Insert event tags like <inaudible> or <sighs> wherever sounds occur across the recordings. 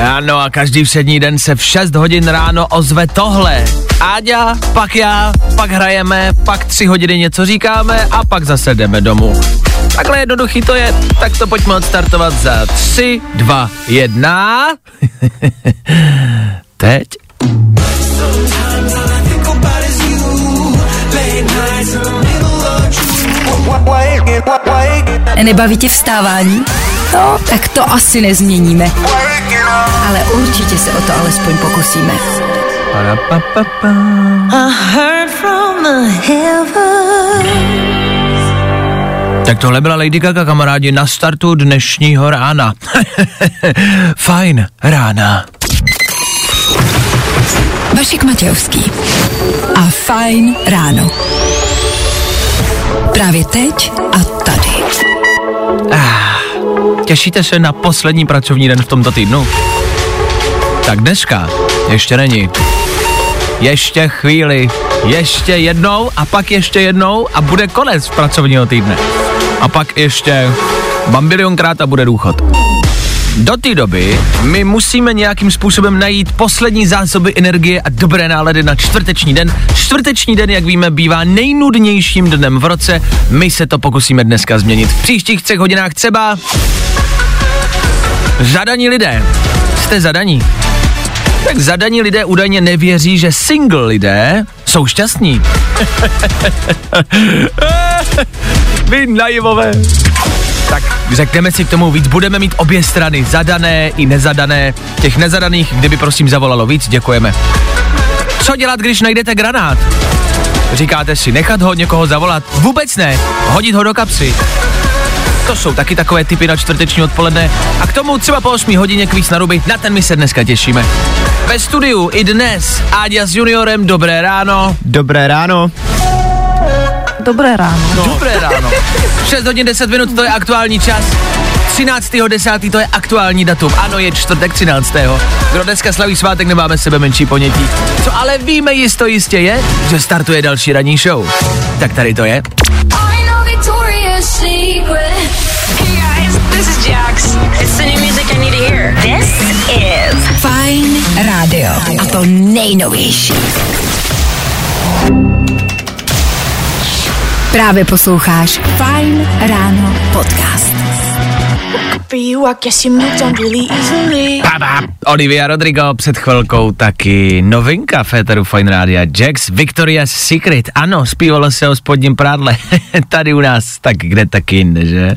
Ano a každý všední den se v 6 hodin ráno ozve tohle. Áďa, pak já, pak hrajeme, pak 3 hodiny něco říkáme a pak zase jdeme domů. Takhle jednoduchý to je, tak to pojďme odstartovat za 3, 2, 1. Teď. Nebaví tě vstávání? No, tak to asi nezměníme. Ale určitě se o to alespoň pokusíme. Parapapapa. Tak tohle byla Lady Gaga, kamarádi, na startu dnešního rána. <laughs> Fajn rána. Vašek Matějovský. A Fajn ráno. Právě teď Těšíte se na poslední pracovní den v tomto týdnu? Tak dneska ještě není. Ještě chvíli, ještě jednou a pak ještě jednou a bude konec pracovního týdne. A pak ještě bambilionkrát a bude důchod. Do té doby my musíme nějakým způsobem najít poslední zásoby energie a dobré nálady na čtvrteční den. Čtvrteční den, jak víme, bývá nejnudnějším dnem v roce. My se to pokusíme dneska změnit. V příštích třech hodinách třeba Zadaní lidé. Jste zadaní. Tak zadaní lidé údajně nevěří, že single lidé jsou šťastní. <laughs> Vy naivové. Tak řekneme si k tomu víc, budeme mít obě strany, zadané i nezadané. Těch nezadaných, kdyby prosím zavolalo víc, děkujeme. Co dělat, když najdete granát? Říkáte si, nechat ho někoho zavolat? Vůbec ne, hodit ho do kapsy. To jsou taky takové typy na čtvrteční odpoledne. A k tomu třeba po 8 hodině kvíz na ruby, na ten my se dneska těšíme. Ve studiu i dnes Áďa s juniorem, dobré ráno. Dobré ráno. Dobré ráno. No. Dobré ráno. 6 hodin 10 minut, to je aktuální čas. 13.10. to je aktuální datum. Ano, je čtvrtek 13. Kdo dneska slaví svátek, nemáme sebe menší ponětí. Co ale víme jisto jistě je, že startuje další ranní show. Tak tady to je. I know this is Jax. It's the new music I need to hear. This is Fajn rádio. A to nejnovější. Právě posloucháš Fajn ráno podcast. For you, I guess you moved on really easily. Baba. Olivia Rodrigo před chvilkou taky novinka Féteru Fine Rádia Jax Victoria's Secret. Ano, zpívalo se o spodním prádle. <laughs> Tady u nás, tak kde taky jinde, že?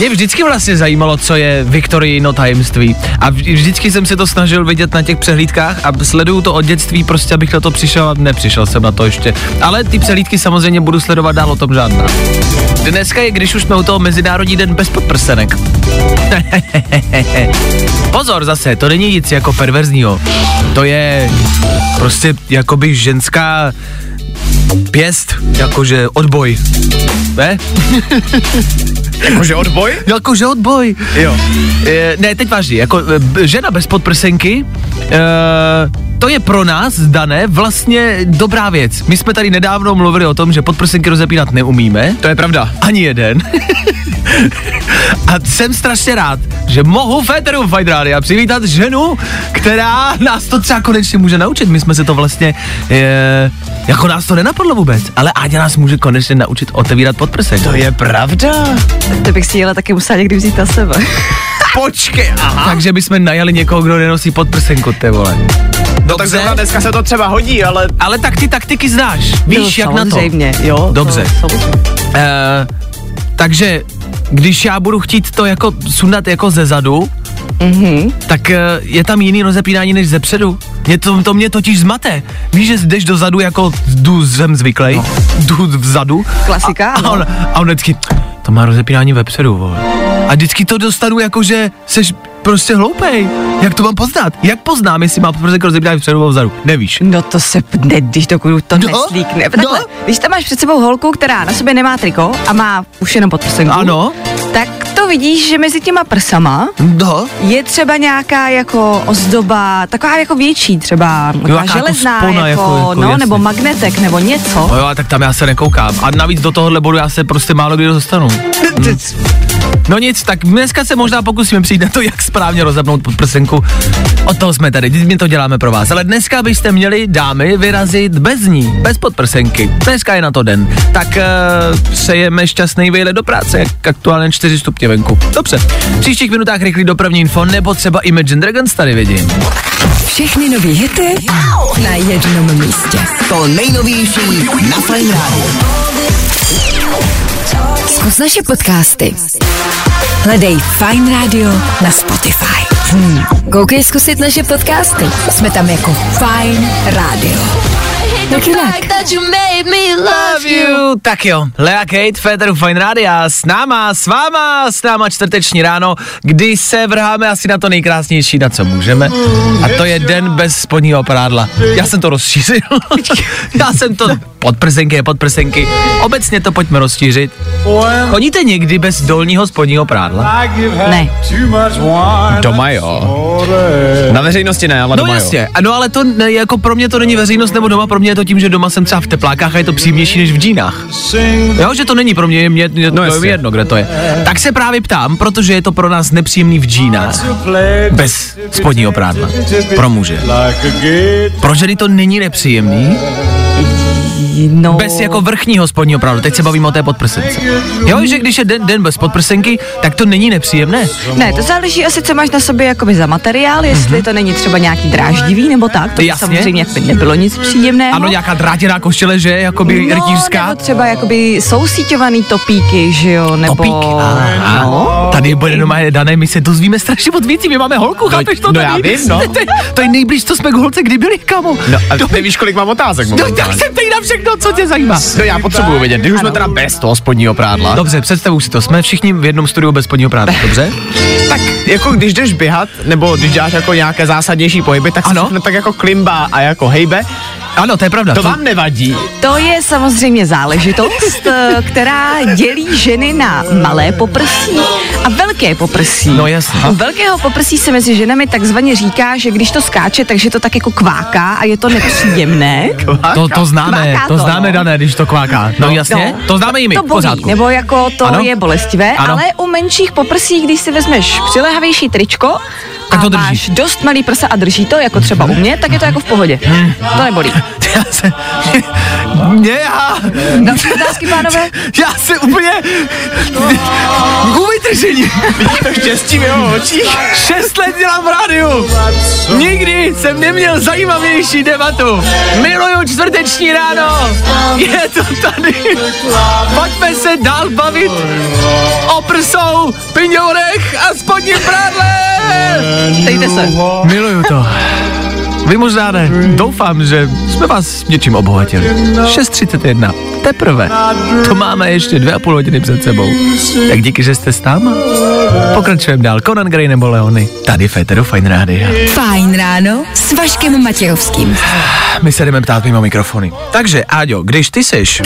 Mě vždycky vlastně zajímalo, co je Viktorino tajemství. A vž- vždycky jsem se to snažil vidět na těch přehlídkách a sleduju to od dětství, prostě abych na to přišel a nepřišel jsem na to ještě. Ale ty přehlídky samozřejmě budu sledovat dál, o tom žádná. Dneska je, když už jsme u toho Mezinárodní den bez podprsenek. <laughs> Pozor zase, to není nic jako perverzního. To je prostě jakoby ženská pěst, jakože odboj. Ne? <laughs> Jakože odboj? Jakože odboj. Jo. E, ne, teď vážně, jako e, žena bez podprsenky, e, to je pro nás, dané, vlastně dobrá věc. My jsme tady nedávno mluvili o tom, že podprsenky rozepínat neumíme. To je pravda. Ani jeden. <laughs> A jsem strašně rád, že mohu Féteru Fight Rádia přivítat ženu, která nás to třeba konečně může naučit. My jsme se to vlastně, e, jako nás to nenapadlo vůbec, ale Áďa nás může konečně naučit otevírat podprsenky. To je pravda. To bych si jela taky musela někdy vzít na sebe. <laughs> Počkej, aha. Takže bychom najali někoho, kdo nenosí podprsenku, ty vole. No tak zrovna dneska se to třeba hodí, ale Ale tak ty taktiky znáš, víš no, jak na to. samozřejmě, jo. Dobře. To, samozřejmě. Eh, takže když já budu chtít to jako sundat jako ze zadu, Mhm. tak eh, je tam jiný rozepínání než ze předu. Mě to, to mě totiž zmate. Víš, že jdeš dozadu jako jdu jsem zvyklý, no. jdu vzadu. Klasika, A, a, no. on, a on vždycky, to má rozepínání vepředu, vole. A vždycky to dostanu jako, že seš prostě hloupej. Jak to mám poznat? Jak poznám, jestli má prostě rozepínání vepředu nebo vzadu? Nevíš. No to se, ne, když dokud to No, neslíkne. no. Takhle, když tam máš před sebou holku, která na sobě nemá triko a má už jenom podprsenku, Ano. tak vidíš, že mezi těma prsama No. je třeba nějaká jako ozdoba, taková jako větší třeba, taková jaká jako železná, spona, jako, jako- jako no, jasně. nebo magnetek, nebo něco. No jo, a tak tam já se nekoukám. A navíc do tohohle bodu já se prostě málo kdy dostanu. <laughs> Hm. No nic, tak dneska se možná pokusíme přijít na to, jak správně rozepnout podprsenku. Od toho jsme tady, my to děláme pro vás. Ale dneska byste měli, dámy, vyrazit bez ní, bez podprsenky. Dneska je na to den. Tak uh, přejeme šťastný výlet do práce, jak aktuálně 4 stupně venku. Dobře, v příštích minutách rychlý dopravní info, nebo třeba Imagine Dragons tady vidím. Všechny nový hity na jednom místě. To nejnovější na rádiu. Zkus naše podcasty. Hledej Fine Radio na Spotify. Hmm. Koukej zkusit naše podcasty. Jsme tam jako Fine Radio. Tak jinak. jo, Lea Kate, Féteru Fine Rádia, s náma, s váma, s náma čtvrteční ráno, kdy se vrháme asi na to nejkrásnější, na co můžeme. A to je den bez spodního prádla. Já jsem to rozšířil. <laughs> Já jsem to... Podprsenky je podprsenky. Obecně to pojďme rozšířit. Chodíte někdy bez dolního spodního prádla? Ne. Doma jo. Na veřejnosti ne, ale No doma jasně, a no ale to ne, jako pro mě to není veřejnost nebo doma, pro mě je to tím, že doma jsem třeba v teplákách a je to příjemnější než v džínách. Jo, že to není pro mě, mě, mě No to je jedno, kde to je. Tak se právě ptám, protože je to pro nás nepříjemný v džínách, bez spodního prádla, pro muže. Pro ženy to není nepříjemný, No. bez jako vrchního spodního prádla, teď se bavíme o té podprsence. Jo, že když je den, den bez podprsenky, tak to není nepříjemné. Ne, to záleží asi, co máš na sobě jakoby za materiál, jestli to není třeba nějaký dráždivý nebo tak, to by Jasně. samozřejmě jako nebylo nic příjemného. Ano, nějaká drátěná košile, že, jakoby no, rytířská. nebo třeba jakoby sousíťovaný topíky, že jo, nebo... Topíky. A, no. Tady bude doma dané, my se dozvíme strašně moc věcí, my máme holku, chápeš to no tady? já vím, no. <laughs> To, je- to je nejblíž, co jsme k holce kdy byli, kamo. No a to, nevíš, kolik mám otázek no, tak se ptej na všechno, co tě zajímá. No já potřebuju vědět, když už jsme teda bez toho spodního prádla. Dobře, představuji si to, jsme všichni v jednom studiu bez spodního prádla, dobře? Tak jako když jdeš běhat, nebo když děláš jako nějaké zásadnější pohyby, tak se Ano. tak jako klimba a jako hejbe. Ano, to je pravda. To vám nevadí. To je samozřejmě záležitost, eh, která dělí ženy na malé poprsí a velké poprsí. No jasně. U velkého poprsí se mezi ženami takzvaně říká, že když to skáče, takže to tak jako kváká a je to nepříjemné. To, to známe, Kváká to to, známe, no. dané, když to kváká. No, jasně, to známe i my, To bolí, pořádku. nebo jako to Ano. je bolestivé, Ano. ale u menších poprsí, když si vezmeš přilehavější tričko, Tak a to drží. máš dost malý prsa a drží to, jako třeba u mě, tak je to jako v pohodě. To nebolí. Já se... Mě, já... Další otázky, pánové? Já se úplně... U vytržení. Vidíš to štěstí v jeho očích? Šest let dělám v rádiu. Nikdy jsem neměl zajímavější debatu. Miluju čtvrteční ráno. Je to tady. Pojďme se dál bavit o prsou, piňourech a spodním prádle. Dejte se. Miluju to. Vy možná ne. Doufám, že jsme vás něčím obohatili. 6.31. Teprve. To máme ještě dvě a půl hodiny před sebou. Tak díky, že jste s náma. Pokračujeme dál. Conan Gray nebo Leony. Tady Féteru Fine Radio. Fajn ráno s Vaškem Matějovským. <sighs> My se jdeme ptát mimo mikrofony. Takže, Áďo, když ty seš.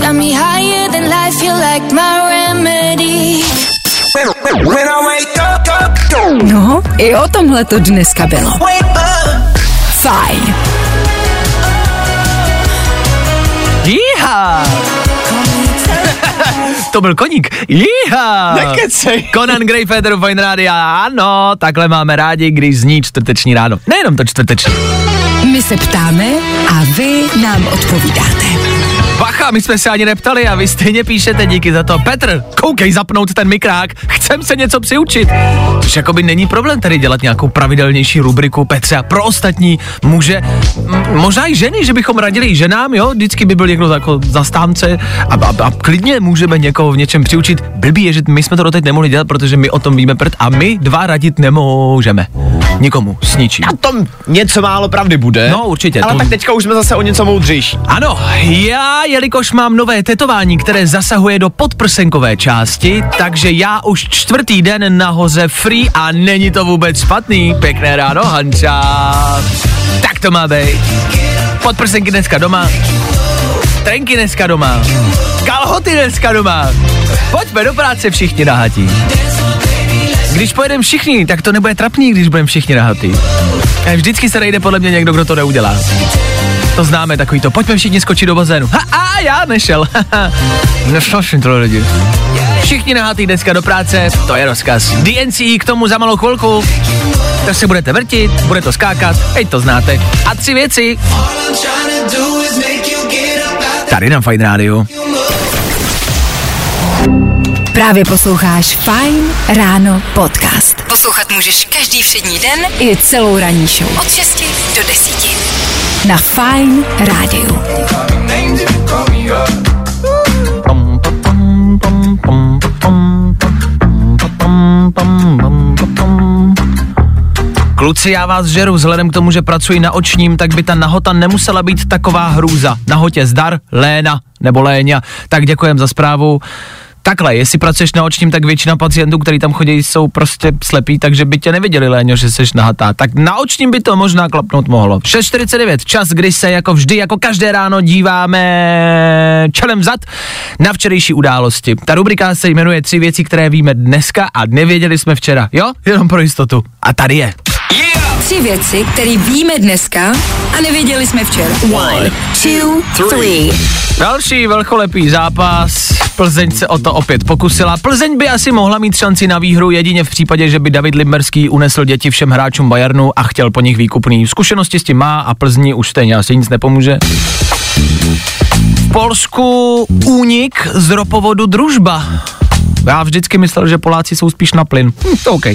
No, i o tomhle to dneska bylo. Fajn. Jíha! <laughs> to byl koník. Jíha! Nekecej. Conan Gray Federu Fine Radio. Ano, takhle máme rádi, když zní čtvrteční ráno. Nejenom to čtvrteční. My se ptáme a vy nám odpovídáte. Bacha my jsme se ani neptali a vy stejně píšete díky za to. Petr, koukej zapnout ten mikrák, chcem se něco přiučit. Což jakoby není problém tady dělat nějakou pravidelnější rubriku Petře a pro ostatní muže, m- možná i ženy, že bychom radili i ženám, jo, vždycky by byl někdo jako zastánce a, a, a klidně můžeme někoho v něčem přiučit. Blbý je, že my jsme to doteď nemohli dělat, protože my o tom víme prd a my dva radit nemůžeme. Nikomu, s ničím. Na tom něco málo pravdy bude. No, určitě, Ale to- tak teďka už jsme zase o něco moudřejší. Ano, já, jelikož mám nové tetování, které zasahuje do podprsenkové části, takže já už čtvrtý den nahoře free a není to vůbec špatný. Pěkné ráno, Hanča. Tak to má být. Podprsenky dneska doma, trenky dneska doma, kalhoty dneska doma. Pojďme do práce všichni nahatí. Když pojedeme všichni, tak to nebude trapný, když budeme všichni nahatý. A vždycky se najde podle mě někdo, kdo to neudělá. To známe, takový to, pojďme všichni skočit do bazénu. Ha, a já nešel. <laughs> Nešel jsem to lidi. Všichni nahatý dneska do práce, to je rozkaz. DNC k tomu za malou chvilku. To si budete vrtit, bude to skákat, teď to znáte. A tři věci. Tady na Fine Radio. Právě posloucháš Fine Ráno podcast. Poslouchat můžeš každý všední den i celou ranní show. Od 6 do 10. Na Fine Radio. Kluci, já vás žeru, vzhledem k tomu, že pracuji na očním, tak by ta nahota nemusela být taková hrůza. Nahotě zdar, Léna nebo Léňa. Tak děkujem za zprávu. Takhle, jestli pracuješ na očním, tak většina pacientů, který tam chodí, jsou prostě slepí, takže by tě neviděli, Léňo, že jsi nahatá. Tak na očním by to možná klapnout mohlo. 6.49, čas, kdy se jako vždy, jako každé ráno díváme čelem vzad na včerejší události. Ta rubrika se jmenuje Tři věci, které víme dneska a nevěděli jsme včera. Jo? Jenom pro jistotu. A tady je. Tři věci, které víme dneska a nevěděli jsme včera. One, two, three. Další velkolepý zápas. Plzeň se o to opět pokusila. Plzeň by asi mohla mít šanci na výhru jedině v případě, že by David Limberský unesl děti všem hráčům Bayernu a chtěl po nich výkupný. Zkušenosti s tím má a Plzni už stejně asi nic nepomůže. V Polsku únik z ropovodu Družba. Já vždycky myslel, že Poláci jsou spíš na plyn. Hm, to OK.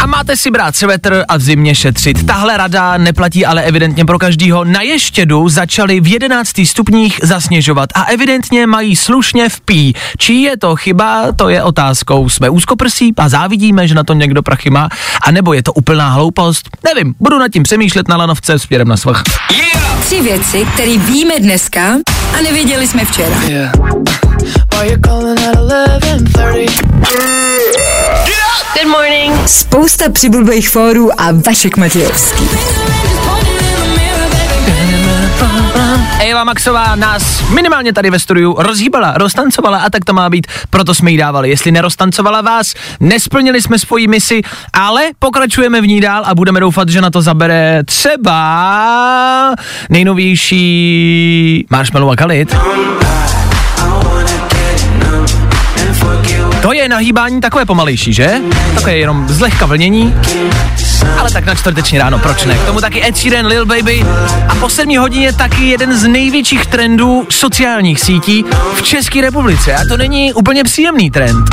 A máte si brát svetr a v zimě šetřit. Tahle rada neplatí ale evidentně pro každýho. Na Ještědu začali v 11 stupních zasněžovat a evidentně mají slušně v pí. Čí je to chyba, to je otázkou. Jsme úzkoprsí a závidíme, že na to někdo prachy má, a nebo je to úplná hloupost? Nevím, budu nad tím přemýšlet na lanovce směrem na svach. Tři věci, které víme dneska a nevěděli jsme včera. Good morning. Spousta přibulbých fórů a Vašek Matějovský. Eva Maxová nás minimálně tady ve studiu rozhýbala, roztancovala a tak to má být, proto jsme jí dávali. Jestli neroztancovala vás, nesplnili jsme svoji misi, ale pokračujeme v ní dál a budeme doufat, že na to zabere třeba nejnovější Marshmallow a Khalid. To je nahýbání takové pomalejší, že? Takové jenom zlehka vlnění. Ale tak na čtvrteční ráno, proč ne? K tomu taky Ed Sheeran, Lil Baby a po sedmí hodině taky jeden z největších trendů sociálních sítí v České republice. A to není úplně příjemný trend.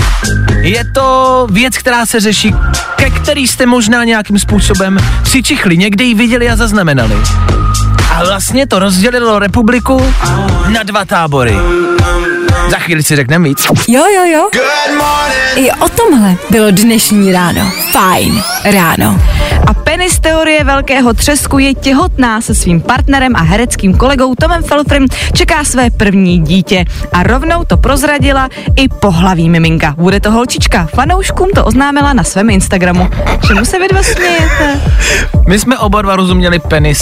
Je to věc, která se řeší, ke který jste možná nějakým způsobem přičichli, někde ji viděli a zaznamenali. A vlastně to rozdělilo republiku na dva tábory. Za chvíli si řekneme víc. Jo, jo, jo. I o tomhle bylo dnešní ráno. Fajn ráno. A penis teorie velkého třesku je těhotná se svým partnerem a hereckým kolegou Tomem Felfrem čeká své první dítě. A rovnou to prozradila i pohlaví miminka. Bude to holčička. Fanouškům to oznámila na svém Instagramu. Čemu se vy dva smějete? My jsme oba dva rozuměli penis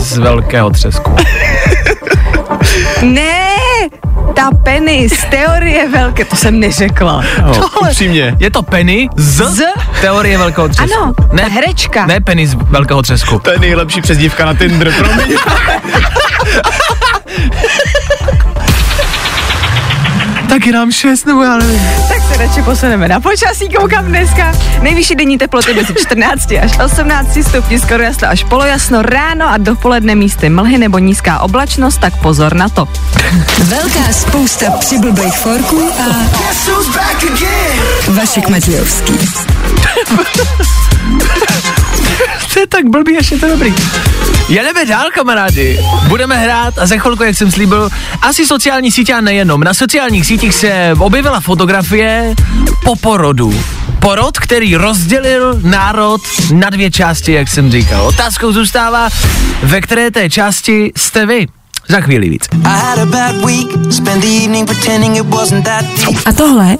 z velkého třesku. Ne, ta penis, teorie velké, to jsem neřekla. Tohle, Upřímně. Je to Penny z, Z? teorie velkého třesku. Ano, ta herečka. Ne Penny z velkého třesku. To je nejlepší přezdívka na Tinder, promiň. Taky nám šest, nebo já nevím. tak radši posuneme na počasí, koukám dneska. Nejvyšší denní teploty mezi 14 až 18 stupni, skoro jasno až polojasno, ráno a dopoledne místy mlhy nebo nízká oblačnost, tak pozor na to. Velká spousta přibulbých forků a Vašek Matějovský. <laughs> To je tak blbý, až je to dobrý. Jedeme dál, kamarádi. Budeme hrát a za chvilku, jak jsem slíbil, asi sociální sítě a nejenom. Na sociálních sítích se objevila fotografie po porodu. Porod, který rozdělil národ na dvě části, jak jsem říkal. Otázkou zůstává, ve které té části jste vy. Za chvíli víc. A tohle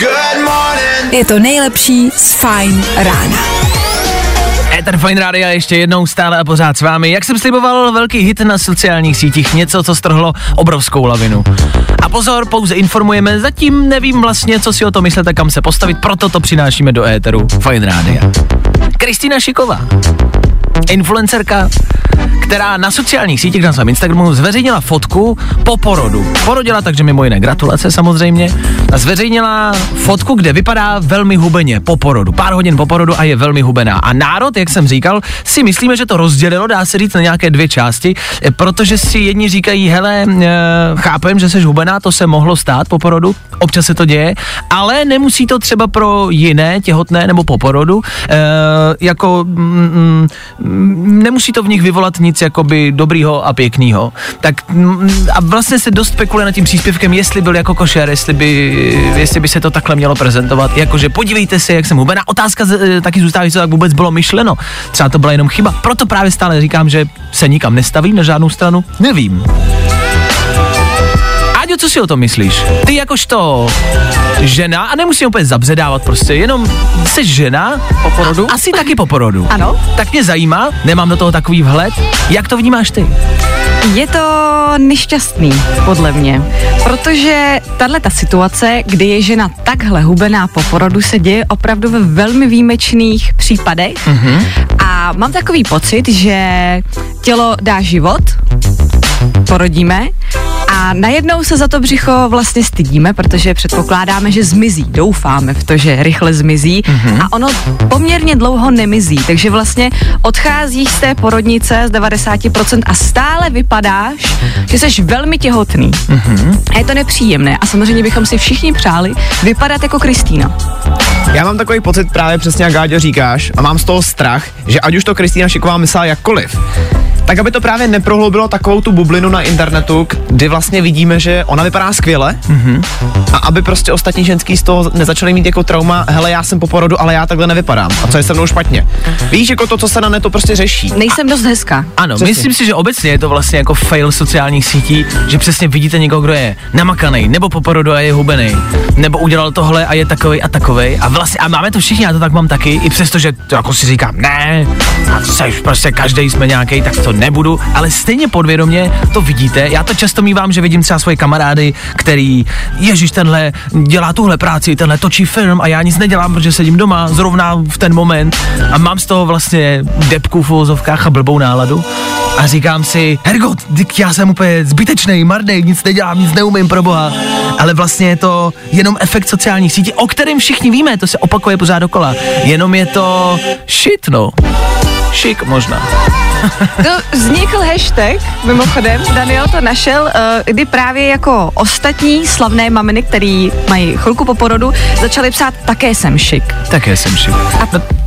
je to nejlepší z Fine rána. Ether Fine Radio ještě jednou stále a pořád s vámi. Jak jsem sliboval, velký hit na sociálních sítích, něco, co strhlo obrovskou lavinu. A pozor, pouze informujeme, zatím nevím vlastně, co si o to myslíte, kam se postavit, proto to přinášíme do éteru Fine Radio. Kristýna Šiková, influencerka, která na sociálních sítích na svém Instagramu zveřejnila fotku po porodu. Porodila, takže mimo jiné gratulace samozřejmě. A zveřejnila fotku, kde vypadá velmi hubeně po porodu. Pár hodin po porodu a je velmi hubená. A národ, jak jsem říkal, si myslíme, že to rozdělilo, dá se říct, na nějaké dvě části, protože si jedni říkají, hele, eh, chápem, že jsi hubená, to se mohlo stát po porodu, občas se to děje, ale nemusí to třeba pro jiné těhotné nebo po porodu, eh, jako mm, mm, nemusí to v nich vyvolat nic jakoby dobrýho a pěknýho. Tak mm, a vlastně se dost spekuluje nad tím příspěvkem, jestli byl jako košer, jestli by, jestli by se to takhle mělo prezentovat. Jakože podívejte se, jak jsem hubená. Otázka z, eh, taky zůstává, to tak vůbec bylo myšleno. Třeba to byla jenom chyba. Proto právě stále říkám, že se nikam nestavím na žádnou stranu. Nevím. Áďo, co si o tom myslíš? Ty jakožto žena, a nemusím úplně zabředávat prostě, jenom jsi žena Po porodu? a asi taky po porodu. Ano. Tak mě zajímá, nemám do toho takový vhled, jak to vnímáš ty? Je to nešťastný, podle mě, protože tahle ta situace, kdy je žena takhle hubená po porodu, se děje opravdu ve velmi výjimečných případech mm-hmm. a mám takový pocit, že tělo dá život, porodíme a najednou se za to břicho vlastně stydíme, protože předpokládáme, že zmizí. Doufáme v to, že rychle zmizí mm-hmm. a ono poměrně dlouho nemizí, takže vlastně odcházíš z té porodnice z 90% a stále vypadáš, že jsi velmi těhotný. Mm-hmm. A je to nepříjemné a samozřejmě bychom si všichni přáli vypadat jako Kristýna. Já mám takový pocit právě přesně, jak Gáďo říkáš, a mám z toho strach, že ať už to Kristýna Šiková myslela jakkoliv, tak aby to právě neprohloubilo takovou tu bublinu na internetu, kdy vlastně vidíme, že ona vypadá skvěle mm-hmm. a aby prostě ostatní ženský z toho nezačali mít jako trauma, hele, já jsem po porodu, ale já takhle nevypadám. A co je se mnou špatně? Víš, jako to, co se na netu prostě řeší. Nejsem dost hezká. Ano, Přesně. myslím si, že obecně je to vlastně jako fail sociálních sítí, že přesně vidíte někoho, kdo je namakaný, nebo po porodu a je hubený, nebo udělal tohle a je takovej a takovej. A vlastně, a máme to všichni, já to tak mám taky, i přesto, že to jako si říkám, ne, a seš prostě každý jsme nějaký, tak to nebudu, ale stejně podvědomě to vidíte. Já to často mývám, že vidím třeba svoje kamarády, který, ježíš, tenhle dělá tuhle práci, tenhle točí film a já nic nedělám, protože sedím doma zrovna v ten moment a mám z toho vlastně depku v uvozovkách a blbou náladu a říkám si, Hergot, já jsem úplně zbytečný, marný, nic nedělám, nic neumím pro boha, ale vlastně je to jenom efekt sociálních sítí, o kterém všichni víme, to se opakuje pořád dokola, jenom je to shit, no. Šik možná. <laughs> To vznikl hashtag, mimochodem, Daniel to našel, eh, kdy právě jako ostatní slavné maminy, který mají chvilku po porodu, začaly psát také jsem šik. Také jsem šik. A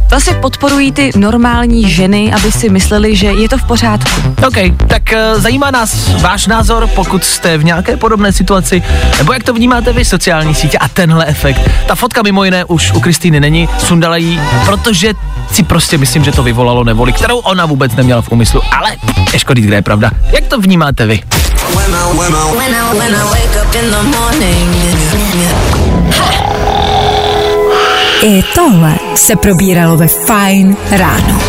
vlastně podporují ty normální ženy, aby si mysleli, že je to v pořádku. OK, tak uh, zajímá nás váš názor, pokud jste v nějaké podobné situaci, nebo jak to vnímáte vy sociální sítě a tenhle efekt. Ta fotka mimo jiné už u Kristýny není, sundala jí, protože si prostě myslím, že to vyvolalo nevoli, kterou ona vůbec neměla v úmyslu, ale těžko říct, kde je pravda. Jak to vnímáte vy? I tohle se probíralo ve Fine ráno.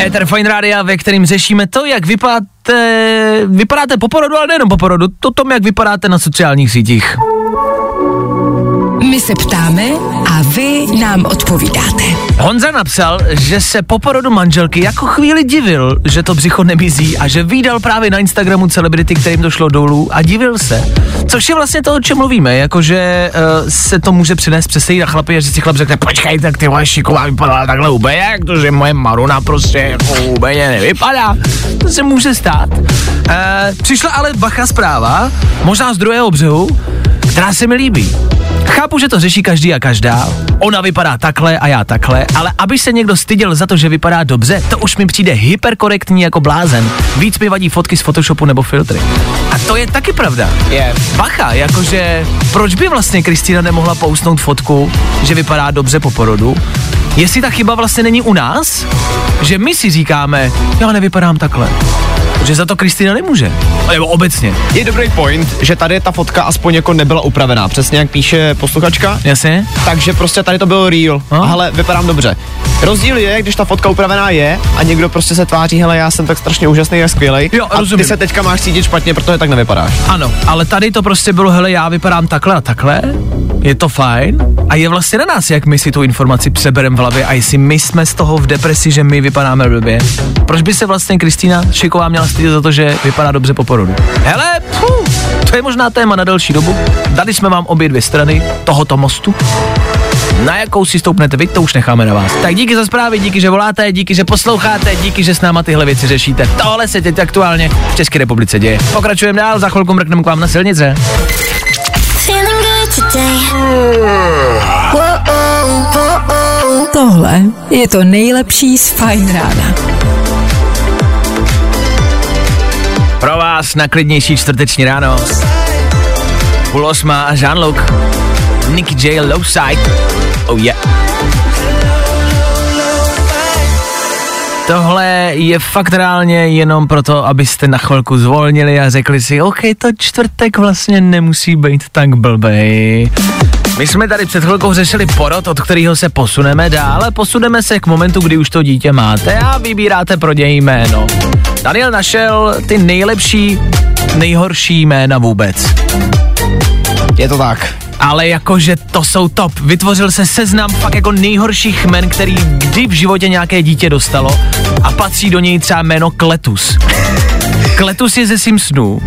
Ether Fine Radio, ve kterým řešíme to, jak vypadáte, vypadáte po porodu, ale nejenom po porodu, to tom, jak vypadáte na sociálních sítích. My se ptáme vy nám odpovídáte. Honza napsal, že se po porodu manželky jako chvíli divil, že to břicho nemizí a že vydal právě na Instagramu celebrity, kterým to šlo dolů a divil se. Což je vlastně to, o čem mluvíme, jakože uh, se to může přinést přes na chlapy a že si chlap řekne, počkej, tak ty moje šiková vypadala takhle úplně, jak to, že moje Maruna prostě jako úplně nevypadá. To se může stát. Uh, přišla ale bacha zpráva, možná z druhého břehu, která se mi líbí. Chápu, že to řeší každý a každá. Ona vypadá takhle a já takhle, ale aby se někdo styděl za to, že vypadá dobře, to už mi přijde hyperkorektní jako blázen. Víc mi vadí fotky z Photoshopu nebo filtry. A to je taky pravda. Je. Bacha, jakože proč by vlastně Kristýna nemohla pousnout fotku, že vypadá dobře po porodu? Jestli ta chyba vlastně není u nás, že my si říkáme, já nevypadám takhle. Že za to Kristýna nemůže. Nebo obecně. Je dobrý point, že tady ta fotka aspoň jako nebyla upravená, přesně jak píše posluchačka. Jasně? Takže prostě tady to bylo real. No. Ale vypadám dobře. Rozdíl je, když ta fotka upravená je a někdo prostě se tváří, hele, já jsem tak strašně úžasný a skvělý. Jo, a rozumím. ty se teďka máš cítit špatně, protože tak nevypadáš. Ano, ale tady to prostě bylo, hele, já vypadám takhle a takhle, je to fajn a je vlastně na nás, jak my si tu informaci přebereme v hlavě a jestli my jsme z toho v depresi, že my vypadáme blbě. Proč by se vlastně Kristýna Šiková měla stydět za to, že vypadá dobře po porodu? Hele, pů, to je možná téma na delší dobu. Dali jsme vám obě dvě strany tohoto mostu. Na jakou si stoupnete vy, to už necháme na vás. Tak díky za zprávy, díky, že voláte, díky, že posloucháte, díky, že s náma tyhle věci řešíte. Tohle se teď aktuálně v České republice děje. Pokračujeme dál, za chvilku mrkneme k vám na silnice. Tohle je to nejlepší z Fajn rána. Pro vás na klidnější čtvrteční ráno. Půl osma a Jean-Luc. Nicky J. Lowside. Oh yeah. Tohle je fakt reálně jenom proto, abyste na chvilku zvolnili a řekli si, OK, to čtvrtek vlastně nemusí být tak blbej. My jsme tady před chvilkou řešili porod, od kterého se posuneme dále. Posuneme se k momentu, kdy už to dítě máte a vybíráte pro něj jméno. Daniel našel ty nejlepší, nejhorší jména vůbec. Je to tak. Ale jakože to jsou top. Vytvořil se seznam fakt jako nejhorších jmen, který kdy v životě nějaké dítě dostalo a patří do něj třeba jméno Kletus. Kletus je ze Simpsonů.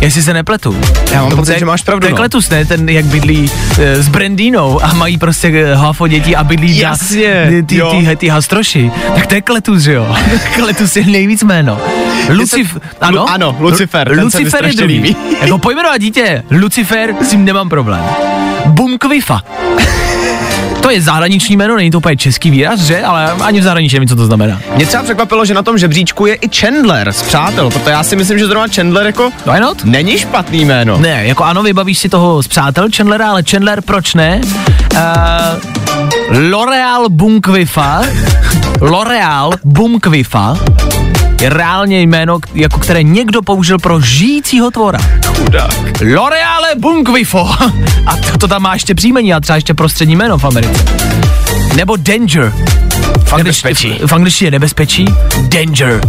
Jestli se nepletu. Já mám pocit, že máš pravdu, je no. Kletus, ne? Ten, jak bydlí e, s Brandínou a mají prostě hafo dětí a bydlí Jasně, na ty, ty, ty, ty hastroši. Tak to je Kletus, že jo? <laughs> Kletus je nejvíc jméno. Lucif, ano? Lu- ano, Lucifer, ten Lucifer je druhý. líbí. Jako pojmenovat dítě Lucifer, s tím nemám problém. Bumkvifa. To je zahraniční jméno, není to úplně český výraz, že? Ale ani v zahraničí nevím, co to znamená. Mě třeba překvapilo, že na tom žebříčku je i Chandler z Přátel, protože já si myslím, že zrovna Chandler jako Why not? není špatný jméno. Ne, jako ano, vybavíš si toho z přátel Chandlera, ale Chandler proč ne? Uh, L'Oreal Bunkvifa L'Oreal Bunkvifa je reálně jméno, jako které někdo použil pro žijícího tvora. Chudák. L'Oreale Bunkvifo. <laughs> A to, to tam má ještě příjmení a třeba ještě prostřední jméno v Americe. Nebo Danger. V, nebezpečí. v, v angličtině je nebezpečí. Danger.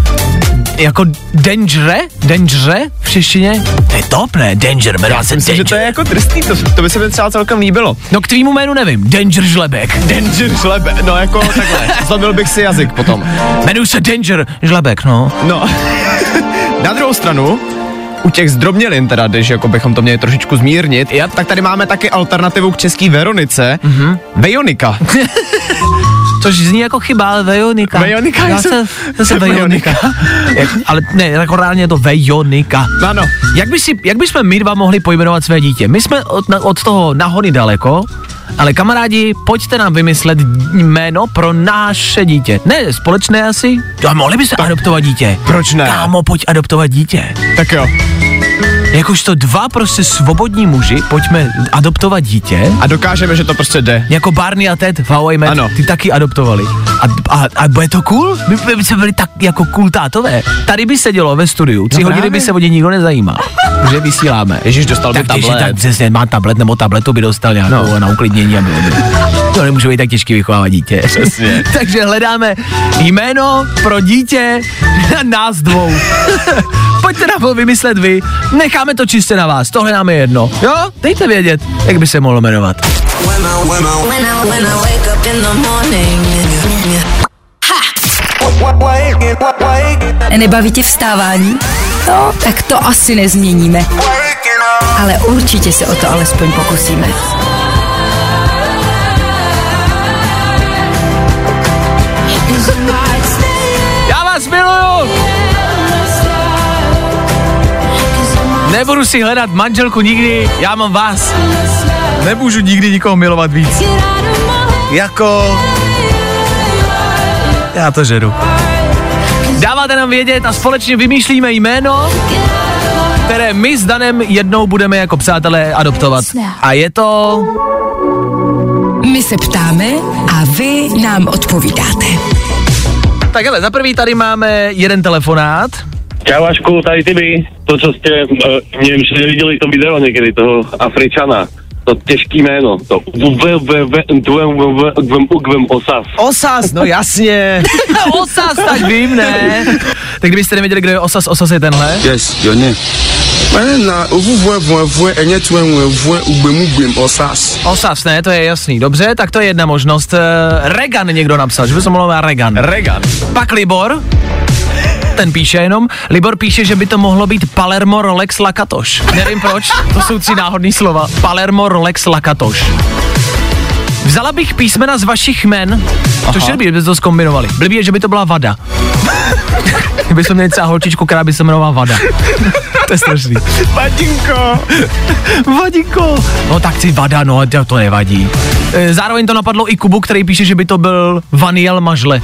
Jako dangere? Dangere v češtině? To je top, ne? Danger, jmenuje se Myslím, že to je Danger. jako tristný, to, to by se mi třeba celkem líbilo. No k tvýmu jménu nevím. Danger Žlebek. Danger žlebe, no jako takhle, <laughs> zlobil bych si jazyk potom. Jmenuji se Danger Žlebek, no. No, <laughs> na druhou stranu, u těch zdrobnělin teda, když jako bychom to měli trošičku zmírnit, tak tady máme taky alternativu k český Veronice, mm-hmm. Vejonika. <laughs> Což zní jako chyba, ale Vejonika. Vejonika, Já já se, jsem- Vejonika. Jak- <laughs> ale ne, jako reálně je to Vejonika. Ano, Jak, by si, jak bychom my dva mohli pojmenovat své dítě? My jsme od, na- od toho nahony daleko, ale kamarádi, pojďte nám vymyslet jméno pro naše dítě. Ne společné asi? Jo, mohli by se adoptovat dítě. Proč ne? Kámo, pojď adoptovat dítě. tak jo. Jakožto dva prostě svobodní muži, pojďme adoptovat dítě. A dokážeme, že to prostě jde. Jako Barney a Ted v How I Met, Ano. ty taky adoptovali. A, a, a bude to cool? My, my by jsme byli tak jako cool tátové. Tady by se dělo ve studiu, tři No hodiny právě. by se o ně nikdo nezajímal, že vysíláme. Ježíš, dostal by tak těžší, tablet. tak přesně, má tablet nebo tabletu by dostal nějakou no. na uklidnění a bylo by. To nemůže být tak těžký vychovávat dítě. Přesně. <laughs> Takže hledáme jméno pro dítě nás dvou. <laughs> Pojďte nám ho vymyslet vy, necháme Necháme to čistě na vás, tohle nám je jedno. Jo, dejte vědět, jak by se mohlo jmenovat. Nebaví tě vstávání? No, tak to asi nezměníme. Ale určitě se o to alespoň pokusíme. Nebudu si hledat manželku nikdy, já mám vás. Nemůžu nikdy nikoho milovat víc. Jako... Já to žeru. Dáváte nám vědět a společně vymýšlíme jméno, které my s Danem jednou budeme jako přátelé adoptovat. A je to... My se ptáme a vy nám odpovídáte. Tak hele, za prvý tady máme jeden telefonát. Čau Vašku, tady ty to, co jste, uh, nevím, že viděli to video někdy, toho Afričana, to těžký jméno, to Osas. Osas, no jasně. <laughs> Osas, <laughs> tak vím, ne? Tak kdybyste nevěděli, kdo je Osas, Osas je tenhle. Yes, na vuevue ugbemugwem osas. Osas, ne, to je jasný. Dobře, tak to je jedna možnost. Eh, Regan někdo napsal, že by se mohlo Regan. Regan. Pak Libor, ten píše jenom. Libor píše, že by to mohlo být Palermo Rolex Lakatoš. Nevím proč, to jsou tři náhodné slova. Palermo Rolex Lakatoš. Vzala bych písmena z vašich jmen, což je dobrý, kdyby to zkombinovali. Blbý je, že by to byla vada. <laughs> Kdyby jsme měli třeba holčičku, která by se jmenovala Vada. to je strašný. Vadinko. Vadinko. No tak si Vada, no to, to nevadí. E, Zároveň to napadlo i Kubu, který píše, že by to byl Vaniel Mažle.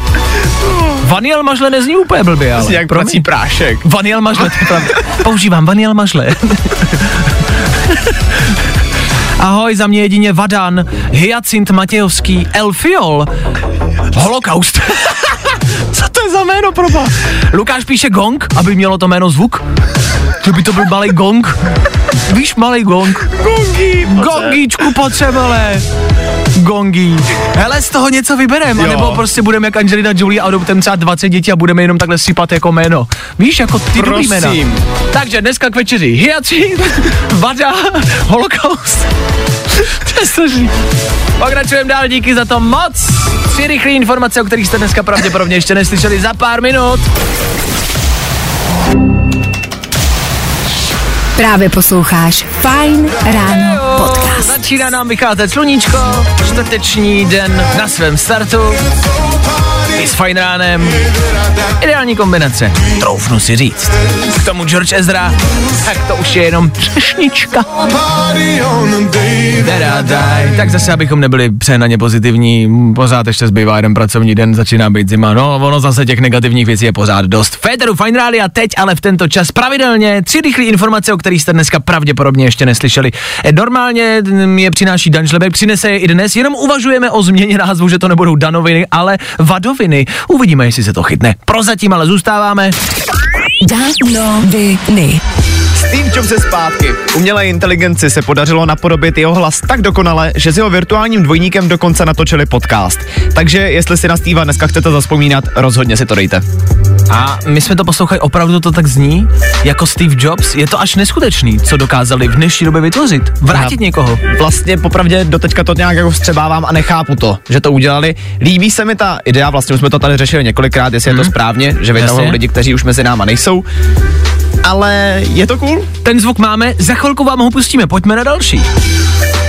Vaniel Mažle nezní úplně blbě, ale. Jak prací prášek. Vaniel Mažle, to je pravda. Používám Vaniel Mažle. <laughs> Ahoj, za mě jedině Vadan, Hyacint Matějovský, Elfiol, Holokaust. <laughs> Co to je za jméno, proba? Lukáš píše gong, aby mělo to jméno zvuk. Že by to byl malý gong. Víš, malý gong. Gongi. Gongíčku potřebele. Gongi. Hele, z toho něco vybereme, Jo. anebo prostě budeme jak Angelina Jolie a adoptem třeba 20 dětí a budeme jenom takhle sypat jako jméno. Víš, jako ty dobrý jména. Takže dneska k večeři Hyacint, <laughs> Vada, Holokaust. <laughs> to je strašný. Pokračujeme dál, díky za to moc. Tři rychlé informace, o kterých jste dneska pravděpodobně ještě neslyšeli za pár minut. Právě posloucháš Fine Ráno podcast. Začíná nám vycházet sluníčko, čtvrteční den na svém startu. I s fajn ránem. Ideální kombinace, troufnu si říct. K tomu George Ezra, tak to už je jenom třešnička. Tak zase, abychom nebyli přehnaně pozitivní, pořád ještě zbývá jeden pracovní den, začíná být zima. No, ono zase těch negativních věcí je pořád dost. Féteru Fine Radio teď, ale v tento čas pravidelně tři rychlé informace, o kterých jste dneska pravděpodobně ještě neslyšeli. Eh, Normálně je přináší Dan Žlebek, přinese je i dnes, jenom uvažujeme o změně názvu, že to nebudou Danoviny, ale Vadoviny. Uvidíme, jestli se to chytne. Prozatím ale zůstáváme. Danoviny. Steve Jobs je zpátky. Umělé inteligenci se podařilo napodobit jeho hlas tak dokonale, že s jeho virtuálním dvojníkem dokonce natočili podcast. Takže jestli si na Steva dneska chcete zaspomínat, rozhodně si to dejte. A my jsme to poslouchali, opravdu to tak zní? Jako Steve Jobs? Je to až neskutečný, co dokázali v dnešní době vytvořit. Vrátit Já někoho. Vlastně popravdě doteďka to nějak jako vstřebávám a nechápu to, že to udělali. Líbí se mi ta idea, vlastně už jsme to tady řešili několikrát, jestli je to správně, že vytahují lidi, kteří už mezi náma nejsou. Ale je to cool. Ten zvuk máme, za chvilku vám ho pustíme, pojďme na další.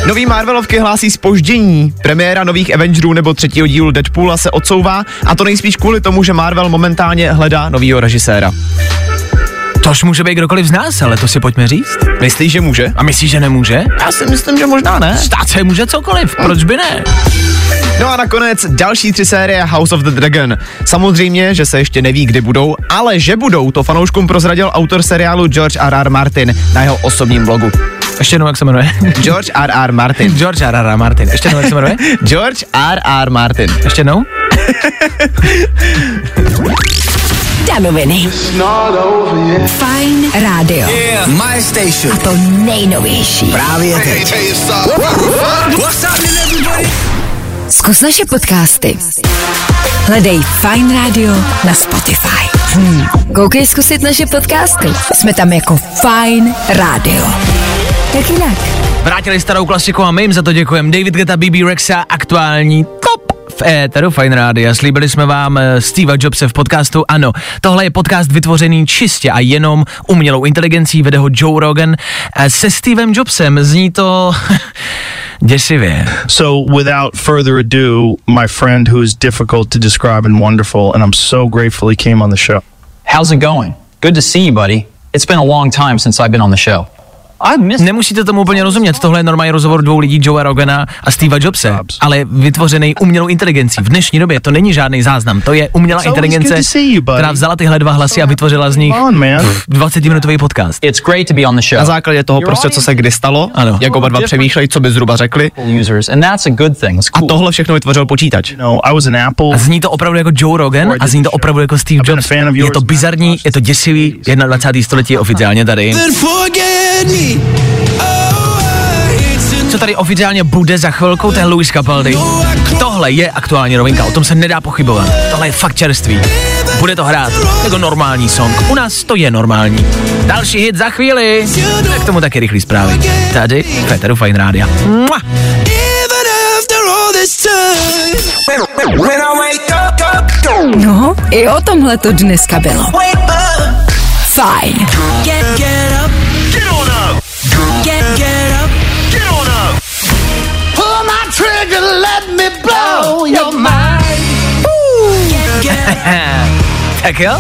Nový Marvelovky hlásí spoždění. Premiéra nových Avengerů nebo třetího dílu Deadpoola se odsouvá a to nejspíš kvůli tomu, že Marvel momentálně hledá novýho režiséra. Tož může být kdokoliv z nás, ale to si pojďme říct. Myslíš, že může? A myslíš, že nemůže? Já si myslím, že možná ne. Stát se může cokoliv, proč by ne? No a nakonec další tři série House of the Dragon. Samozřejmě, že se ještě neví, kdy budou, ale že budou, to fanouškům prozradil autor seriálu George R.R. Martin na jeho osobním blogu. Ještě jednou, jak se jmenuje? George R.R. Martin. <laughs> George R. R. Martin. Ještě jednou, jak se jmenuje? George R.R. Martin. Ještě jednou? <laughs> Danoviny. Fine Radio. My station. A to nejnovější. Právě teď. What's happening everybody? Zkus naše podcasty. Hledej Fine Radio na Spotify. Hmm. Koukej zkusit naše podcasty. Jsme tam jako Fine Radio. Jak jinak? Vrátili starou klasiku a my jim za to děkujeme. David Geta, BB Rexa, aktuální top v éteru Fine Radio. Slíbili jsme vám eh, Steve Jobse v podcastu. Ano, tohle je podcast vytvořený čistě a jenom umělou inteligencí, vede ho Joe Rogan. Se Stevem Jobsem zní to <laughs> děsivě. So, without further ado, my friend who is difficult to describe and wonderful, and I'm so grateful he came on the show. How's it going? Good to see you, buddy. It's been a long time since I've been on the show. Nemusíte tomu úplně rozumět, tohle je normální rozhovor dvou lidí, Joea Rogana a Steva Jobse, ale vytvořený umělou inteligencí. V dnešní době to není žádný záznam, to je umělá inteligence, která vzala tyhle dva hlasy a vytvořila z nich Come on, man. 20-minutový podcast. It's great to be on the show. Na základě toho prostě, co se kdy stalo, Ano. jak oba dva přemýšlejí, co by zhruba řekli. Users, and that's a good thing. It's A cool. tohle všechno vytvořil počítač. You know, I was an Apple. A zní to opravdu jako Joe Rogan a zní to opravdu jako Steve Jobs. fan of Je to bizarní, je to děsivý, 21. století je oficiálně tady. Co tady oficiálně bude za chvilku, to je Louis Capaldi. Tohle je aktuální novinka, o tom se nedá pochybovat. Tohle je fakt čerstvý. Bude to hrát jako normální song. U nás to je normální. Další hit za chvíli. Tak tomu taky rychlý zprávy. Tady Féteru Fine Rádia. Mua! No, i o tomhle to dneska bylo. Fajn. <laughs> Tak jo,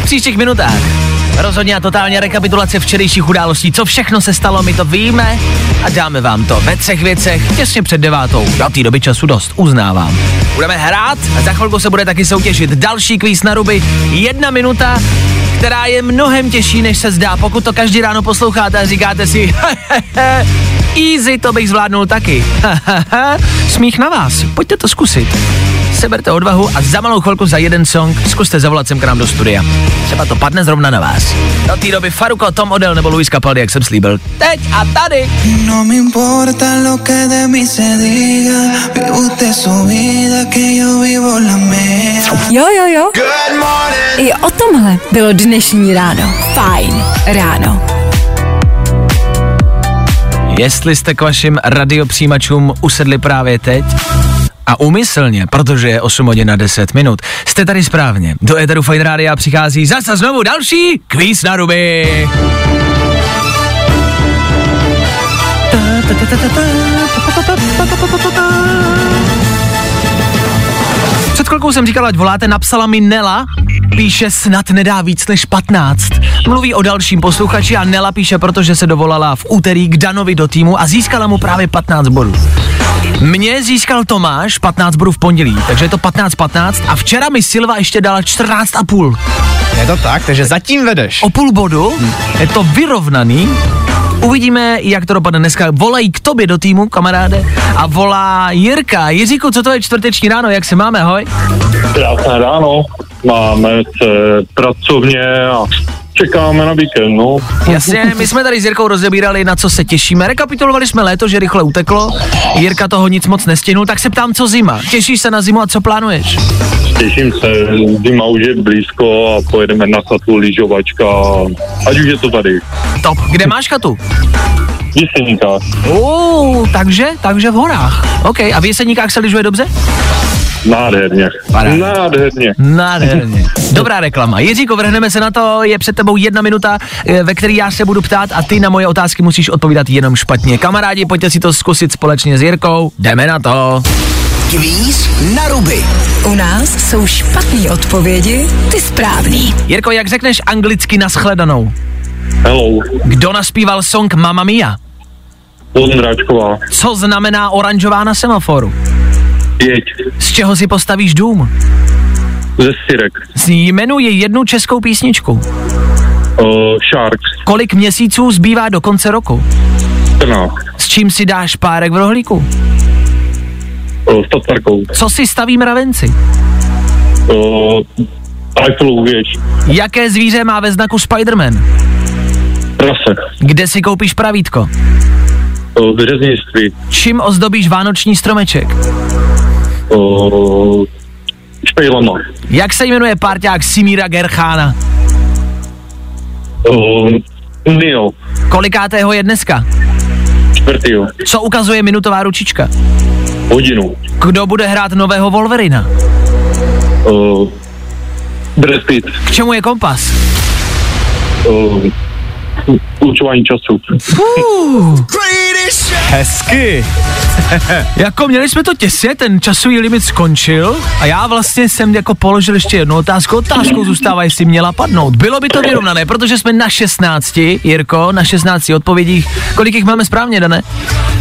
v příštích minutách. Rozhodně a totálně rekapitulace včerejších událostí, co všechno se stalo, my to víme a dáme vám to ve třech věcech těsně před devátou. Do té doby času dost, uznávám. Budeme hrát a za chvilku se bude taky soutěžit další kvíz na ruby. Jedna minuta, která je mnohem těžší, než se zdá. Pokud to každý ráno posloucháte a říkáte si, <laughs> easy, to bych zvládnul taky. <laughs> Smích na vás, pojďte to zkusit. Seberte odvahu a za malou chvilku za jeden song zkuste zavolat sem k nám do studia. Třeba to padne zrovna na vás. Do té doby Faruko, Tom Odell nebo Luis Capaldi, jak jsem slíbil. Teď a tady. No me importa lo que de mí se diga. Vive usted su vida, que yo vivo la mía. Jo, jo, jo. I o tomhle bylo dnešní ráno. Fajn ráno. Jestli jste k vašim radiopřijímačům usedli právě teď, a umyslně, protože je 8 hodin na 10 minut, jste tady správně. Do Eteru Fine Rádia přichází zase znovu další kvíz na ruby. Před chvilkou jsem říkal, ať voláte, napsala mi Nela, píše snad nedá víc než 15. Mluví o dalším posluchači a Nela píše, protože se dovolala v úterý k Danovi do týmu a získala mu právě 15 bodů. Mně získal Tomáš 15 bodů v pondělí, takže je to 15-15 a včera mi Silva ještě dala 14,5. Je to tak, takže zatím vedeš. O půl bodu, je to vyrovnaný. Uvidíme, jak to dopadne dneska. Volají k tobě do týmu, kamaráde, a volá Jirka. Jiříku, co to je čtvrteční ráno, jak se máme, hoj? Krásné ráno, máme se pracovně a čekáme na víkend, no. Jasně, my jsme tady s Jirkou rozebírali, na co se těšíme. Rekapitulovali jsme léto, že rychle uteklo. Jirka toho nic moc nestihnul, tak se ptám, co zima. Těšíš se na zimu a co plánuješ? Těším se, zima už je blízko a pojedeme na chatu lyžovačka, ať už je to tady. Top. Kde máš chatu? V Jeseníkách. Uh, takže, takže v horách. OK, a v Jeseníkách se lyžuje dobře? Nádherně. Nádherně. Nádherně. <laughs> Dobrá reklama. Jiříko, vrhneme se na to, je před tebou jedna minuta, eh, ve které já se budu ptát a ty na moje otázky musíš odpovídat jenom špatně. Kamarádi, pojďte si to zkusit společně s Jirkou. Jdeme na to. Kvíz na ruby. U nás jsou špatné odpovědi, ty správný. Jirko, jak řekneš anglicky naschledanou? Hello. Kdo naspíval song Mamma Mia? Vondráčková. Co znamená oranžová na semaforu? Jeď. Z čeho si postavíš dům? Ze Sirek. Jmenuji jednu českou písničku. Uh, Sharks. Kolik měsíců zbývá do konce roku? 14. S čím si dáš párek v rohlíku? Uh, s. Co si staví mravenci? Uh, Eiffelovu věž. Jaké zvíře má ve znaku Spider-Man? Prase. Kde si koupíš pravítko? Uh, vyřeznictví. Čím ozdobíš vánoční stromeček? Uh, Špejlama. Jak se jmenuje párťák Simíra Gerchána? Uh, Nino. Kolikátého je dneska? Čtvrtýho. Co ukazuje minutová ručička? Hodinu. Kdo bude hrát nového Wolverina? Uh, Brad Pitt. K čemu je kompas? Uh, určování času. Fuh. Hezky. <laughs> jako měli jsme to těsně, ten časový limit skončil a já vlastně jsem jako položil ještě jednu otázku. Otázkou zůstává, jestli měla padnout. Bylo by to vyrovnané, protože jsme na 16, Jirko, na 16 odpovědích. Kolik jich máme správně, Dané?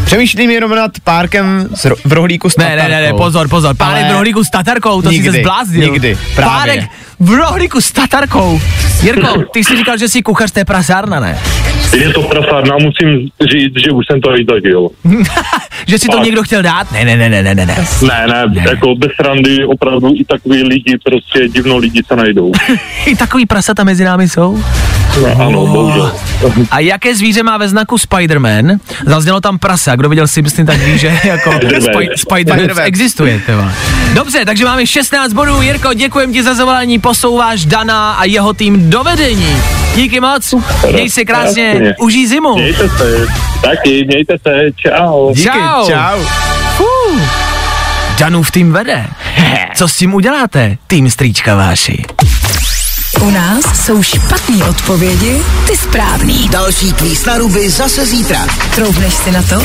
Přemýšlím jenom nad párkem z ro- v rohlíku s Ne, tatarkou. ne, ne, ne, pozor, pozor. Párek Ale v rohlíku s tatarkou, to nikdy, si se zbláznil. nikdy, právě. Párek v rohlíku s tatarkou. Jirko, ty jsi říkal, že jsi kuchař té prasárna, ne? Je to prasárna, musím říct, že už jsem to i zažil. <laughs> že si to Fakt. někdo chtěl dát? Ne, ne, ne, ne, ne, ne. ne. Ne, ne, ne, jako bez randy opravdu i takový lidi, prostě divno lidi se najdou. <laughs> I takový prasata mezi námi jsou. No, ano, bohužel. A jaké zvíře má ve znaku Spider-Man? Zaznělo tam prasa, kdo viděl Simpsony, tak ví, že <laughs> jako Spider-Man. Spy- Spider-Man existuje. Tyva. Dobře, takže máme 16 bodů. Jirko, děkujem ti za zavolání, posouváš Dana a jeho tým do vedení. Díky moc, měj se krásně, užij zimu. Mějte se, taky, mějte se, čau. Díky, Čau. čau. Danův tým vede. <laughs> Co s tím uděláte, tým strýčka váši? U nás jsou špatné odpovědi, ty správný. Další kvíz na ruby zase zítra. Troubneš si na to?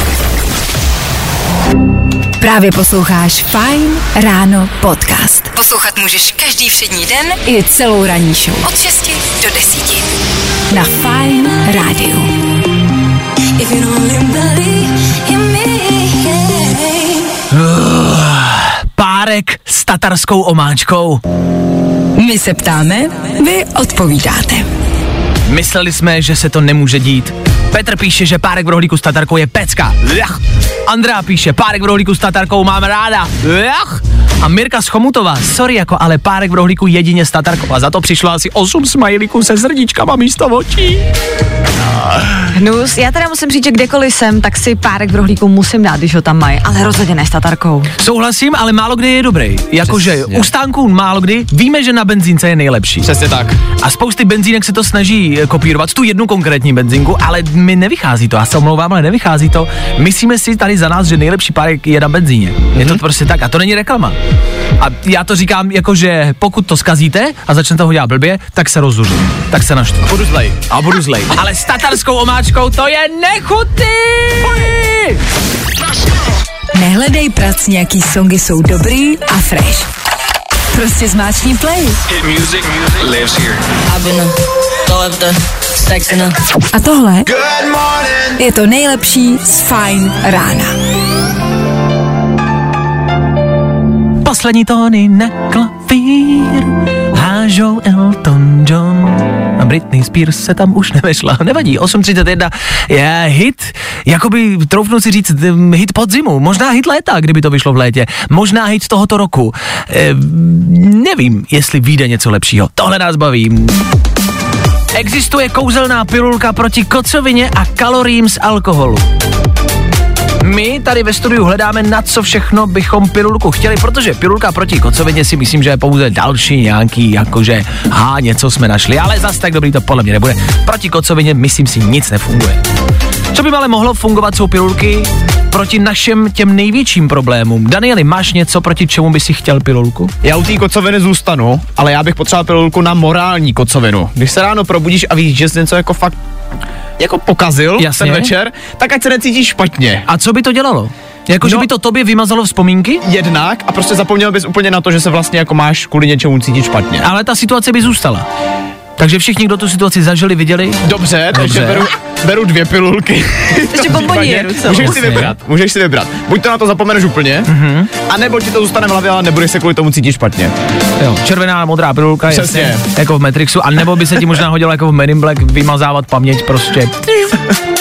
Právě posloucháš Fine Ráno podcast. Poslouchat můžeš každý všední den i celou ranní show. Od 6 do 10. Na Fine Rádiu. Párek s tatarskou omáčkou. My se ptáme, vy odpovídáte. Mysleli jsme, že se to nemůže dít. Petr píše, že párek v rohlíku s tatarkou je pecka. Lach. Andrea píše, párek v rohlíku s tatarkou mám ráda. Lach. A Mirka z Chomutová, sorry jako, ale párek v rohlíku jedině s tatarkou. A za to přišlo asi 8 smajlíků se srdíčkama místo očí. Hnus, já teda musím říct, že kdekoliv jsem, tak si párek v rohlíku musím dát, když ho tam mají, ale rozhodně ne s tatarkou. Souhlasím, ale málo kdy je dobrý. Jakože u stánků málo kdy víme, že na benzínce je nejlepší. Přesně tak. A spousty benzínek se to snaží eh, kopírovat, tu jednu konkrétní benzínku, ale mi nevychází to, já se omlouvám, ale nevychází to. Myslíme si tady za nás, že nejlepší párek je na benzíně. Mm-hmm. Je to prostě tak a to není reklama. A já to říkám jako, že pokud to skazíte a začnete ho dělat blbě, tak se rozzuřu, tak se naštvu. Budu zlej. A budu zlej. Ale s tatarskou omáčkou to je nechutný! Nehledej prac, nějaký songy jsou dobrý a fresh. Prostě zmáčkni play. A tohle je to nejlepší z Fine rána. Poslední tóny na klavír hážou Elton John. A Britney Spears se tam už nevešla. <laughs> Nevadí, 8.31 je hit, jakoby troufnu si říct, hit podzimu, možná hit léta, kdyby to vyšlo v létě, možná hit tohoto roku. E, nevím, jestli vyjde něco lepšího. Tohle nás baví. Existuje kouzelná pilulka proti kocovině a kaloriím z alkoholu. My tady ve studiu hledáme, na co všechno bychom pilulku chtěli, protože pilulka proti kocovině si myslím, že je pouze další nějaký, jakože, ha, něco jsme našli, ale zas tak dobrý to podle mě nebude. Proti kocovině, myslím si, nic nefunguje. Co by ale mohlo fungovat, jsou pilulky proti našem těm největším problémům. Danieli, máš něco, proti čemu by si chtěl pilulku? Já u té kocoviny zůstanu, ale já bych potřeboval pilulku na morální kocovinu. Když se ráno probudíš a víš, že jsi něco jako fakt jako pokazil Jasně. ten večer, tak ať se necítíš špatně. A co by to dělalo? Jako, že No. by to tobě vymazalo vzpomínky? Jednak a prostě zapomněl bys úplně na to, že se vlastně jako máš kvůli něčemu cítit špatně. Ale ta situace by zůstala. Takže všichni, kdo tu situaci zažili, viděli, Dobře, takže Dobře. beru, beru dvě pilulky. <laughs> Tom bombonieru celou. Můžeš si vybrat, můžeš si vybrat. Buď to na to zapomeneš úplně, mm-hmm. anebo ti to zůstane v hlavě, ale nebudeš se kvůli tomu cítit špatně. Jo, červená a modrá pilulka, Přesně. jasně, jako v Matrixu, a nebo by se ti možná hodilo jako v Men in Black vymazávat paměť prostě. <laughs>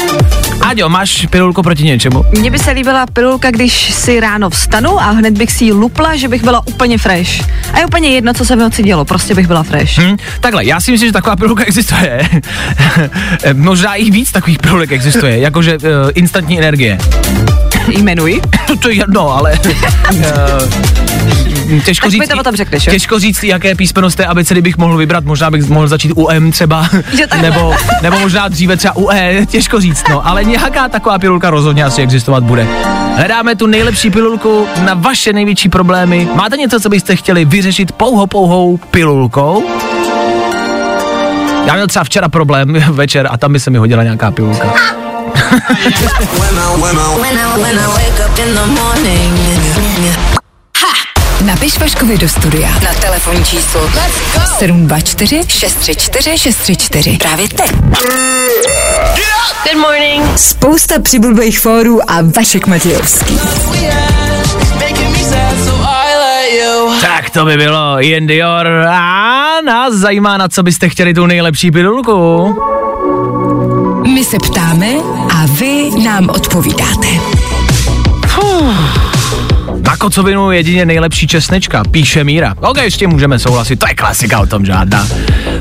Aďo, máš pilulku proti něčemu? Mně by se líbila pilulka, když si ráno vstanu a hned bych si ji lupla, že bych byla úplně fresh. A je úplně jedno, co se v noci dělo, prostě bych byla fresh. Hm? Takhle, já si myslím, že taková pilulka existuje. <laughs> Možná i víc takových pilulek existuje, jakože uh, instantní energie. Jmenuji. <laughs> to je jedno, ale uh, <laughs> těžko Tak říct, mi to potom řekneš, jo? těžko říct, jaké písmeno z té abecedy bych mohl vybrat, možná bych mohl začít u M třeba, <laughs> nebo, nebo možná dříve třeba u E, těžko říct, no, ale nějaká taková pilulka rozhodně asi existovat bude. Hledáme tu nejlepší pilulku na vaše největší problémy. Máte něco, co byste chtěli vyřešit pouho pouhou pilulkou? Já měl třeba včera problém <laughs> večer a tam by se mi hodila nějaká pilulka. Napiš Vaškovi do studia na telefonní číslo 724 634 634. Právě teď. Good morning. Spousta přibulbých fórů a Vašek Matějovský. Tak to by bylo Ian Dior a nás zajímá, na co byste chtěli tu nejlepší pilulku. My se ptáme a vy nám odpovídáte. Na kocovinu jedině nejlepší česnečka, píše Míra. Ok, s tím můžeme souhlasit, to je klasika, o tom žádná.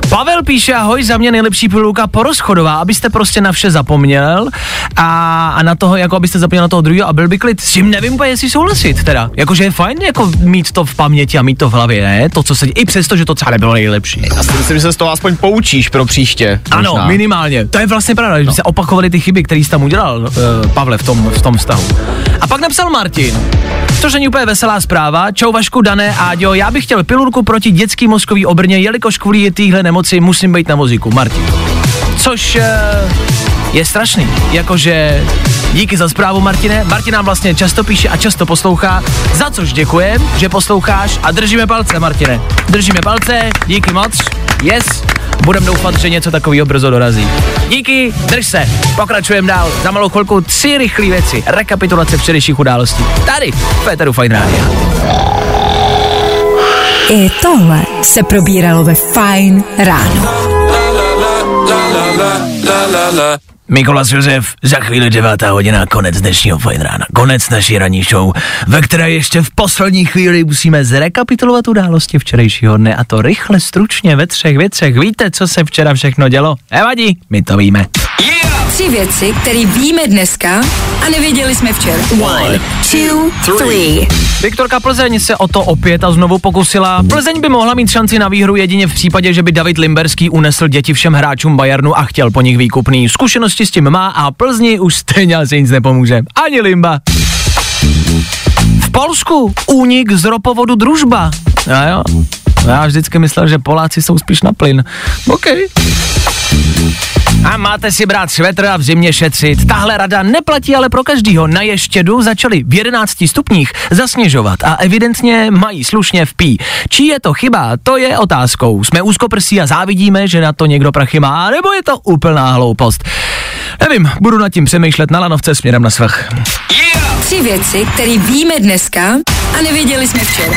Pavel píše, ahoj, za mě nejlepší pilulka porozchodová, abyste prostě na vše zapomněl a, a na toho, jako abyste zapomněl na toho druhého a byl by klid. S tím nevím jestli souhlasit teda. Jakože je fajn jako mít to v paměti a mít to v hlavě, ne? To, co se i přesto, že to třeba nebylo nejlepší. Já si myslím, že se z toho aspoň poučíš pro příště. Ano, možná. minimálně. To je vlastně pravda, že no. se opakovaly ty chyby, které jsi tam udělal, uh, Pavle, v tom, v tom vztahu. A pak napsal Martin, což není úplně veselá zpráva. Čau Vašku, Dané, Áďo, já bych chtěl pilulku proti dětský mozkový obrně, jelikož kvůli téhle nemoci musím být na vozíku. Martin. Což uh, je strašný, jakože díky za zprávu Martine. Martin nám vlastně často píše a často poslouchá, za což děkujem, že posloucháš a držíme palce, Martine. Držíme palce, díky moc, yes, budem doufat, že něco takového brzo dorazí. Díky, drž se, pokračujeme dál. Za malou chvilku tři rychlé věci. Rekapitulace včerejších událostí. Tady, v Féteru Fine Rádia. I tohle se probíralo ve Fine ráno. Mikolas Josef, za chvíli devátá hodina, konec dnešního Fine rána. Konec naší ranní show, ve které ještě v poslední chvíli musíme zrekapitulovat události včerejšího dne a to rychle, stručně ve třech věcech. Víte, co se včera všechno dělo? Nevadí, my to víme. Tři věci, které víme dneska a nevěděli jsme včera. One, two, three. Viktorka Plzeň se o to opět a znovu pokusila. Plzeň by mohla mít šanci na výhru jedině v případě, že by David Limberský unesl děti všem hráčům Bayernu a chtěl po nich výkupný. Zkušenosti s tím má a Plzni už stejně asi nic nepomůže. Ani Limba. V Polsku únik z ropovodu Družba. A jo, já vždycky myslel, že Poláci jsou spíš na plyn. OK. A máte si brát švetr a v zimě šetřit. Tahle rada neplatí ale pro každýho. Na ještědu začali v 11 stupních zasněžovat a evidentně mají slušně v pí. Čí je to chyba? To je otázkou. Jsme úzkoprsí a závidíme, že na to někdo prachy má, nebo je to úplná hloupost? Nevím, budu nad tím přemýšlet na lanovce směrem na svach. Tři věci, které víme dneska a nevěděli jsme včera.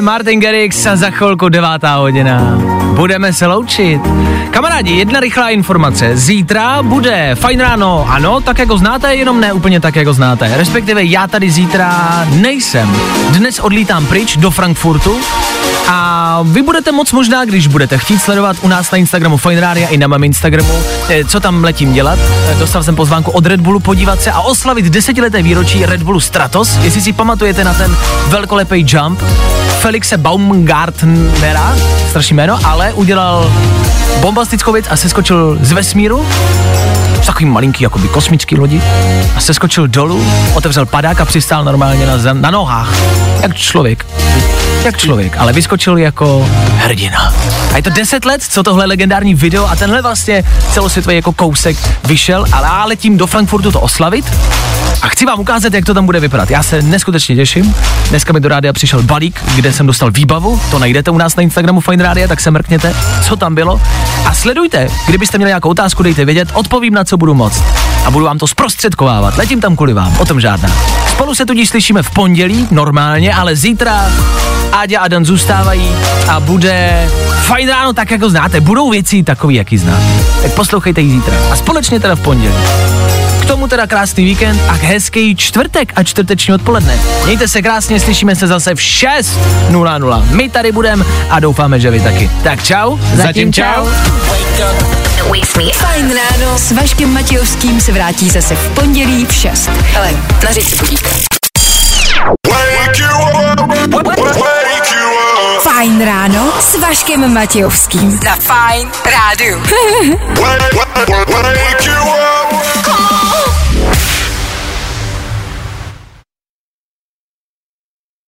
Martin Garrix a za chvilku devátá hodina. Budeme se loučit. Kamarádi, jedna rychlá informace. Zítra bude fajn ráno, ano, tak jako znáte, jenom ne úplně tak, jako znáte. Respektive já tady zítra nejsem. Dnes odlítám pryč do Frankfurtu a vy budete moc možná, když budete chtít sledovat u nás na Instagramu Fine Radio i na mém Instagramu, eh, co tam letím dělat. Eh, Dostal jsem pozvánku od Red Bullu podívat se a oslavit desetileté výročí Red Bullu Stratos. Jestli si pamatujete na ten velkolepý jump Felixe Baumgartnera, strašný jméno, ale udělal bombastickou věc a seskočil z vesmíru. Z takový malinký jakoby kosmický lodi. A seskočil dolů, otevřel padák a přistál normálně na, na nohách, jak člověk. Jak člověk, ale vyskočil jako hrdina. A je to 10 let, co tohle legendární video a tenhle vlastně celosvětový jako kousek vyšel, ale já letím do Frankfurtu to oslavit a chci vám ukázat, jak to tam bude vypadat. Já se neskutečně těším. Dneska mi do rádia přišel balík, kde jsem dostal výbavu. To najdete u nás na Instagramu Fine Radio, tak se mrkněte, co tam bylo. A sledujte, kdybyste měli nějakou otázku, dejte vědět, odpovím na co budu moc. A budu vám to zprostředkovávat. Letím tam kvůli vám, o tom žádná. Spolu se tudíž slyšíme v pondělí, normálně, ale zítra Áďa a Dan zůstávají a bude fajn ráno tak, jako znáte. Budou věci takový, jaký znáte. Tak poslouchejte ji zítra. A společně teda v pondělí. tomu teda krásný víkend a hezký čtvrtek a čtvrteční odpoledne. Mějte se krásně, slyšíme se zase v 6.00. My tady budeme a doufáme, že vy taky. Tak čau. Zatím čau. Fajn ráno s Vaškem Matějovským se vrátí zase v pondělí v 6. Ale na si budíte. Fajn ráno s Vaškem Matějovským. Za Fajn rádu. wake, wake.